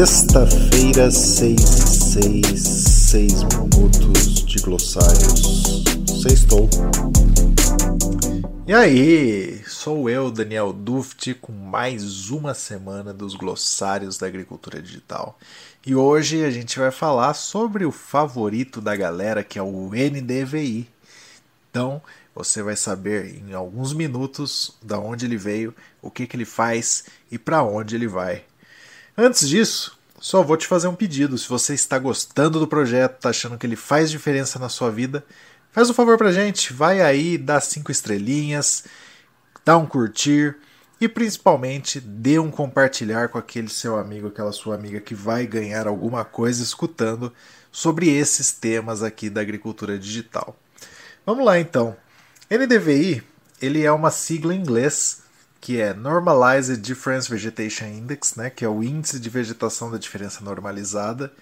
Sexta-feira, 6 e 6, 6 minutos de glossários. Sextou. E aí, sou eu, Daniel Duft, com mais uma semana dos glossários da agricultura digital. E hoje a gente vai falar sobre o favorito da galera, que é o NDVI. Então, você vai saber em alguns minutos da onde ele veio, o que, que ele faz e para onde ele vai. Antes disso, só vou te fazer um pedido. Se você está gostando do projeto, está achando que ele faz diferença na sua vida, faz um favor pra gente. Vai aí, dá cinco estrelinhas, dá um curtir e principalmente dê um compartilhar com aquele seu amigo, aquela sua amiga que vai ganhar alguma coisa escutando sobre esses temas aqui da agricultura digital. Vamos lá então. NDVI ele é uma sigla em inglês que é Normalized Difference Vegetation Index, né, que é o índice de vegetação da diferença normalizada.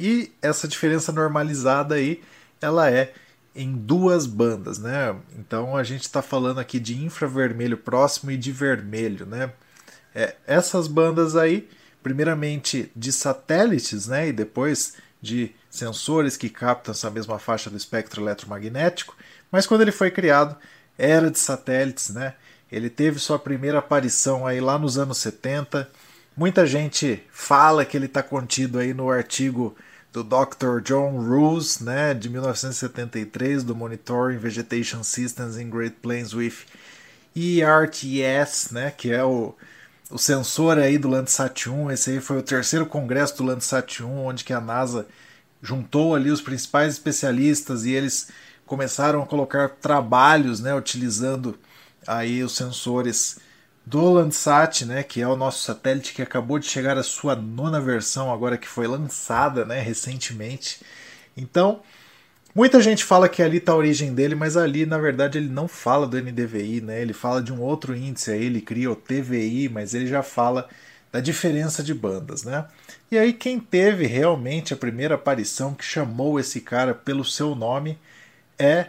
E essa diferença normalizada aí, ela é em duas bandas, né? Então a gente está falando aqui de infravermelho próximo e de vermelho, né? É, essas bandas aí, primeiramente de satélites, né, e depois de sensores que captam essa mesma faixa do espectro eletromagnético, mas quando ele foi criado era de satélites, né? Ele teve sua primeira aparição aí lá nos anos 70. Muita gente fala que ele está contido aí no artigo do Dr. John Roos, né, de 1973, do Monitoring Vegetation Systems in Great Plains with ERTS, né, que é o, o sensor aí do Landsat 1. Esse aí foi o terceiro congresso do Landsat 1, onde que a NASA juntou ali os principais especialistas e eles começaram a colocar trabalhos, né, utilizando aí os sensores do Landsat, né, que é o nosso satélite que acabou de chegar à sua nona versão, agora que foi lançada né, recentemente. Então, muita gente fala que ali está a origem dele, mas ali na verdade ele não fala do NDVI, né, ele fala de um outro índice, aí ele cria o TVI, mas ele já fala da diferença de bandas. Né? E aí, quem teve realmente a primeira aparição que chamou esse cara pelo seu nome é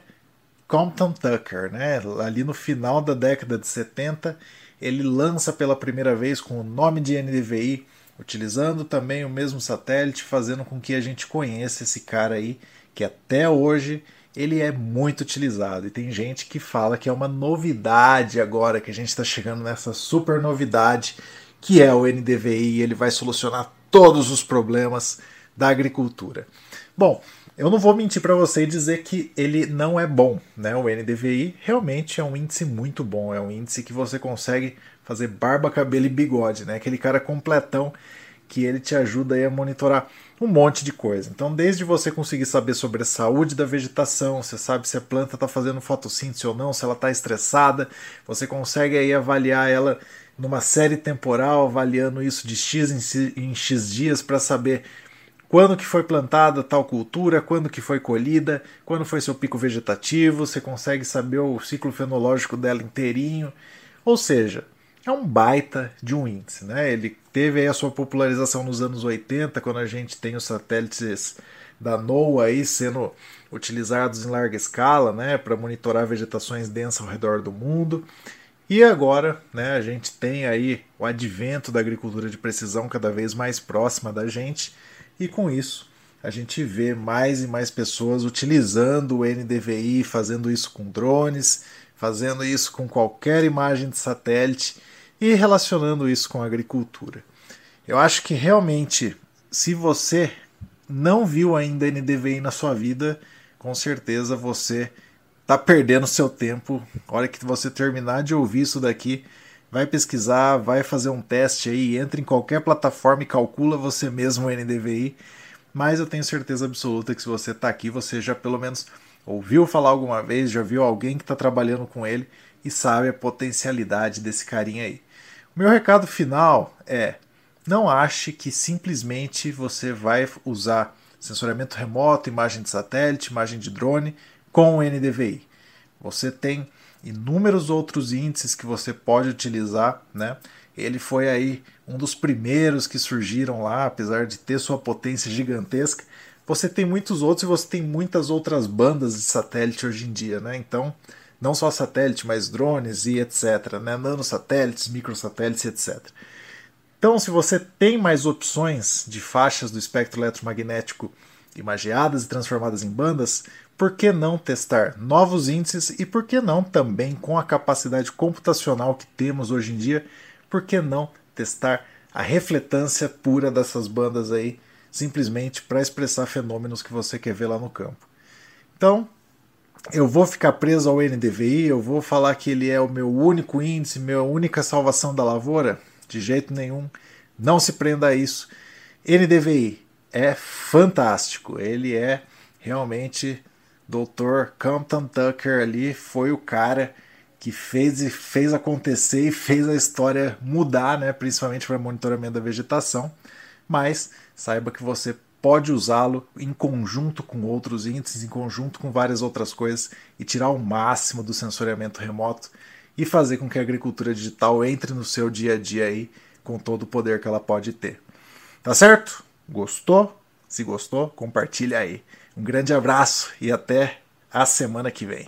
Compton Tucker, né? Ali no final da década de 70, ele lança pela primeira vez com o nome de NDVI, utilizando também o mesmo satélite, fazendo com que a gente conheça esse cara aí, que até hoje ele é muito utilizado. E tem gente que fala que é uma novidade agora, que a gente está chegando nessa super novidade, que é o NDVI, ele vai solucionar todos os problemas da agricultura. Bom, eu não vou mentir para você e dizer que ele não é bom, né? O NDVI realmente é um índice muito bom, é um índice que você consegue fazer barba, cabelo e bigode, né? Aquele cara completão que ele te ajuda a monitorar um monte de coisa. Então, desde você conseguir saber sobre a saúde da vegetação, você sabe se a planta está fazendo fotossíntese ou não, se ela está estressada, você consegue aí avaliar ela numa série temporal, avaliando isso de X em X dias para saber quando que foi plantada tal cultura, quando que foi colhida, quando foi seu pico vegetativo, você consegue saber o ciclo fenológico dela inteirinho. Ou seja, é um baita de um índice. Né? Ele teve aí a sua popularização nos anos 80, quando a gente tem os satélites da NOAA aí sendo utilizados em larga escala né, para monitorar vegetações densas ao redor do mundo. E agora né, a gente tem aí o advento da agricultura de precisão cada vez mais próxima da gente e com isso, a gente vê mais e mais pessoas utilizando o NDVI, fazendo isso com drones, fazendo isso com qualquer imagem de satélite e relacionando isso com a agricultura. Eu acho que realmente, se você não viu ainda NDVI na sua vida, com certeza você está perdendo seu tempo. A hora que você terminar de ouvir isso daqui, vai pesquisar, vai fazer um teste aí, entra em qualquer plataforma e calcula você mesmo o NDVI. Mas eu tenho certeza absoluta que se você está aqui, você já pelo menos ouviu falar alguma vez, já viu alguém que está trabalhando com ele e sabe a potencialidade desse carinha aí. O meu recado final é: não ache que simplesmente você vai usar sensoramento remoto, imagem de satélite, imagem de drone com o NDVI. Você tem inúmeros outros índices que você pode utilizar, né? Ele foi aí um dos primeiros que surgiram lá, apesar de ter sua potência gigantesca. Você tem muitos outros e você tem muitas outras bandas de satélite hoje em dia, né? Então, não só satélite, mas drones e etc, né? Nanosatélites, microsatélites, etc. Então, se você tem mais opções de faixas do espectro eletromagnético imageadas e transformadas em bandas, por que não testar novos índices e por que não também com a capacidade computacional que temos hoje em dia, por que não testar a refletância pura dessas bandas aí, simplesmente para expressar fenômenos que você quer ver lá no campo. Então, eu vou ficar preso ao NDVI, eu vou falar que ele é o meu único índice, minha única salvação da lavoura? De jeito nenhum. Não se prenda a isso. NDVI é fantástico. Ele é realmente Dr. Compton Tucker ali foi o cara que fez fez acontecer e fez a história mudar, né, principalmente para monitoramento da vegetação. Mas saiba que você pode usá-lo em conjunto com outros índices, em conjunto com várias outras coisas e tirar o máximo do sensoriamento remoto e fazer com que a agricultura digital entre no seu dia a dia aí com todo o poder que ela pode ter. Tá certo? Gostou? Se gostou, compartilha aí. Um grande abraço e até a semana que vem.